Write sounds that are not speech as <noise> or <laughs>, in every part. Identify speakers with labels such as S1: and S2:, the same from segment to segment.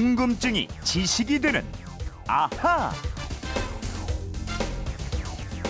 S1: 궁금증이 지식이 되는 아하.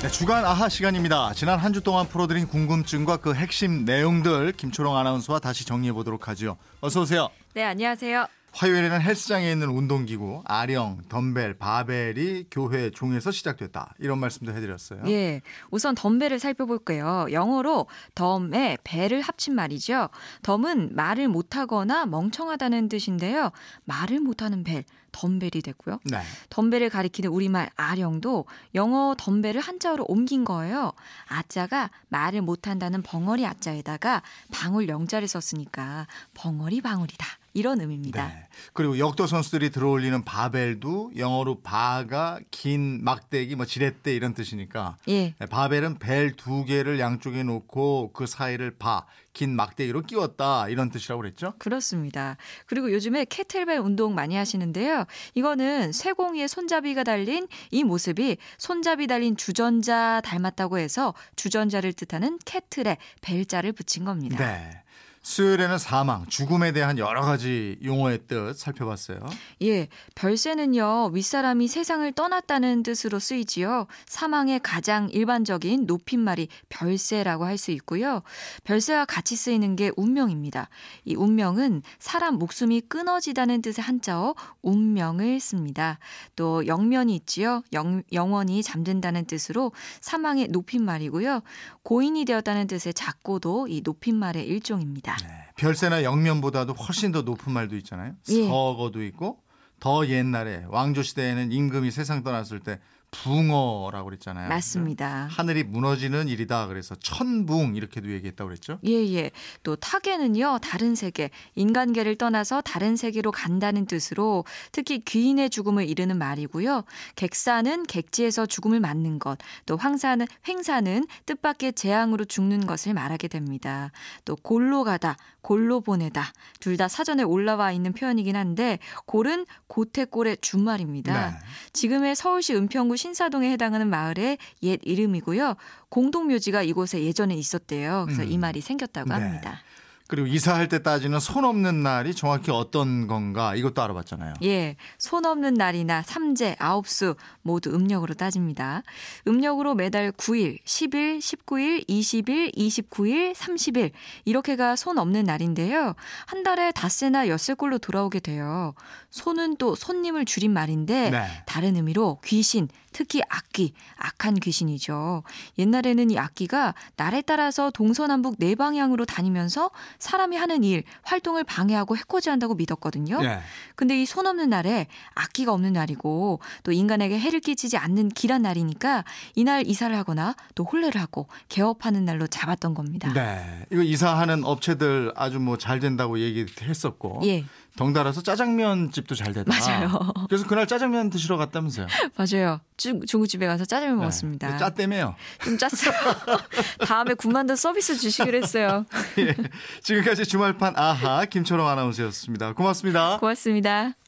S2: 네, 주간 아하 시간입니다. 지난 한 주 동안 풀어드린 궁금증과 그 핵심 내용들 김초롱 아나운서와 다시 정리해 보도록 하죠. 어서 오세요.
S3: 네, 안녕하세요.
S2: 화요일에는 헬스장에 있는 운동기구, 아령, 덤벨, 바벨이 교회 종에서 시작됐다. 이런 말씀도 해드렸어요.
S3: 예. 우선 덤벨을 살펴볼게요. 영어로 덤에 벨을 합친 말이죠. 덤은 말을 못하거나 멍청하다는 뜻인데요. 말을 못하는 벨, 덤벨이 됐고요.
S2: 네.
S3: 덤벨을 가리키는 우리말 아령도 영어 덤벨을 한자어로 옮긴 거예요. 아자가 말을 못한다는 벙어리 아자에다가 방울 영자를 썼으니까 벙어리 방울이다. 이런 의미입니다.
S2: 네. 그리고 역도 선수들이 들어올리는 바벨도 영어로 바가 긴 막대기, 뭐 지렛대 이런 뜻이니까
S3: 예.
S2: 네, 바벨은 벨 두 개를 양쪽에 놓고 그 사이를 바, 긴 막대기로 끼웠다 이런 뜻이라고 그랬죠?
S3: 그렇습니다. 그리고 요즘에 캐틀벨 운동 많이 하시는데요. 이거는 쇠공이에 손잡이가 달린 이 모습이 손잡이 달린 주전자 닮았다고 해서 주전자를 뜻하는 캐틀에 벨자를 붙인 겁니다.
S2: 네. 수요일에는 사망, 죽음에 대한 여러 가지 용어의 뜻 살펴봤어요.
S3: 예, 별세는요, 윗사람이 세상을 떠났다는 뜻으로 쓰이지요. 사망의 가장 일반적인 높임말이 별세라고 할 수 있고요. 별세와 같이 쓰이는 게 운명입니다. 이 운명은 사람 목숨이 끊어지다는 뜻의 한자어 운명을 씁니다. 또 영면이 있지요. 영, 영원히 잠든다는 뜻으로 사망의 높임말이고요. 고인이 되었다는 뜻의 작고도 이 높임말의 일종입니다.
S2: 네. 별세나 영면보다도 훨씬 더 높은 말도 있잖아요.
S3: 예.
S2: 서거도 있고 더 옛날에 왕조 시대에는 임금이 세상 떠났을 때 붕어라고 그랬잖아요.
S3: 맞습니다.
S2: 하늘이 무너지는 일이다. 그래서 천붕 이렇게도 얘기했다고 그랬죠.
S3: 예, 예. 또 타계는요, 다른 세계, 인간계를 떠나서 다른 세계로 간다는 뜻으로 특히 귀인의 죽음을 이르는 말이고요. 객사는 객지에서 죽음을 맞는 것, 또 황사는, 횡사는 뜻밖의 재앙으로 죽는 것을 말하게 됩니다. 또 골로 가다, 골로 보내다. 둘 다 사전에 올라와 있는 표현이긴 한데, 골은 고태골의 준말입니다.
S2: 네.
S3: 지금의 서울시 은평구 신사동에 해당하는 마을의 옛 이름이고요. 공동묘지가 이곳에 예전에 있었대요. 그래서
S2: 음.
S3: 이 말이 생겼다고
S2: 네.
S3: 합니다.
S2: 그리고 이사할 때 따지는 손 없는 날이 정확히 어떤 건가 이것도 알아봤잖아요.
S3: 예, 손 없는 날이나 삼재, 아홉수 모두 음력으로 따집니다. 음력으로 매달 9일, 10일, 19일, 20일, 29일, 30일 이렇게가 손 없는 날인데요. 한 달에 닷새나 엿새꼴로 돌아오게 돼요. 손은 또 손님을 줄인 말인데
S2: 네.
S3: 다른 의미로 귀신, 특히 악귀, 악한 귀신이죠. 옛날에는 이 악귀가 날에 따라서 동서남북 네 방향으로 다니면서 사람이 하는 일, 활동을 방해하고 해코지한다고 믿었거든요.
S2: 예.
S3: 근데 이 손 없는 날에 악기가 없는 날이고 또 인간에게 해를 끼치지 않는 길한 날이니까 이날 이사를 하거나 또 혼례를 하고 개업하는 날로 잡았던 겁니다.
S2: 네. 이거 이사하는 업체들 아주 뭐 잘 된다고 얘기했었고.
S3: 예.
S2: 덩달아서 짜장면 집도 잘 되다.
S3: 맞아요.
S2: 그래서 그날 짜장면 드시러 갔다면서요.
S3: 맞아요. 중, 중국집에 가서 짜장면 먹었습니다.
S2: 네. 짜때매요.
S3: 좀 짰어요. <laughs> 다음에 군만두 서비스 주시기로 했어요. <laughs>
S2: 예. 지금까지 주말판 아하 김초롱 아나운서였습니다. 고맙습니다.
S3: 고맙습니다.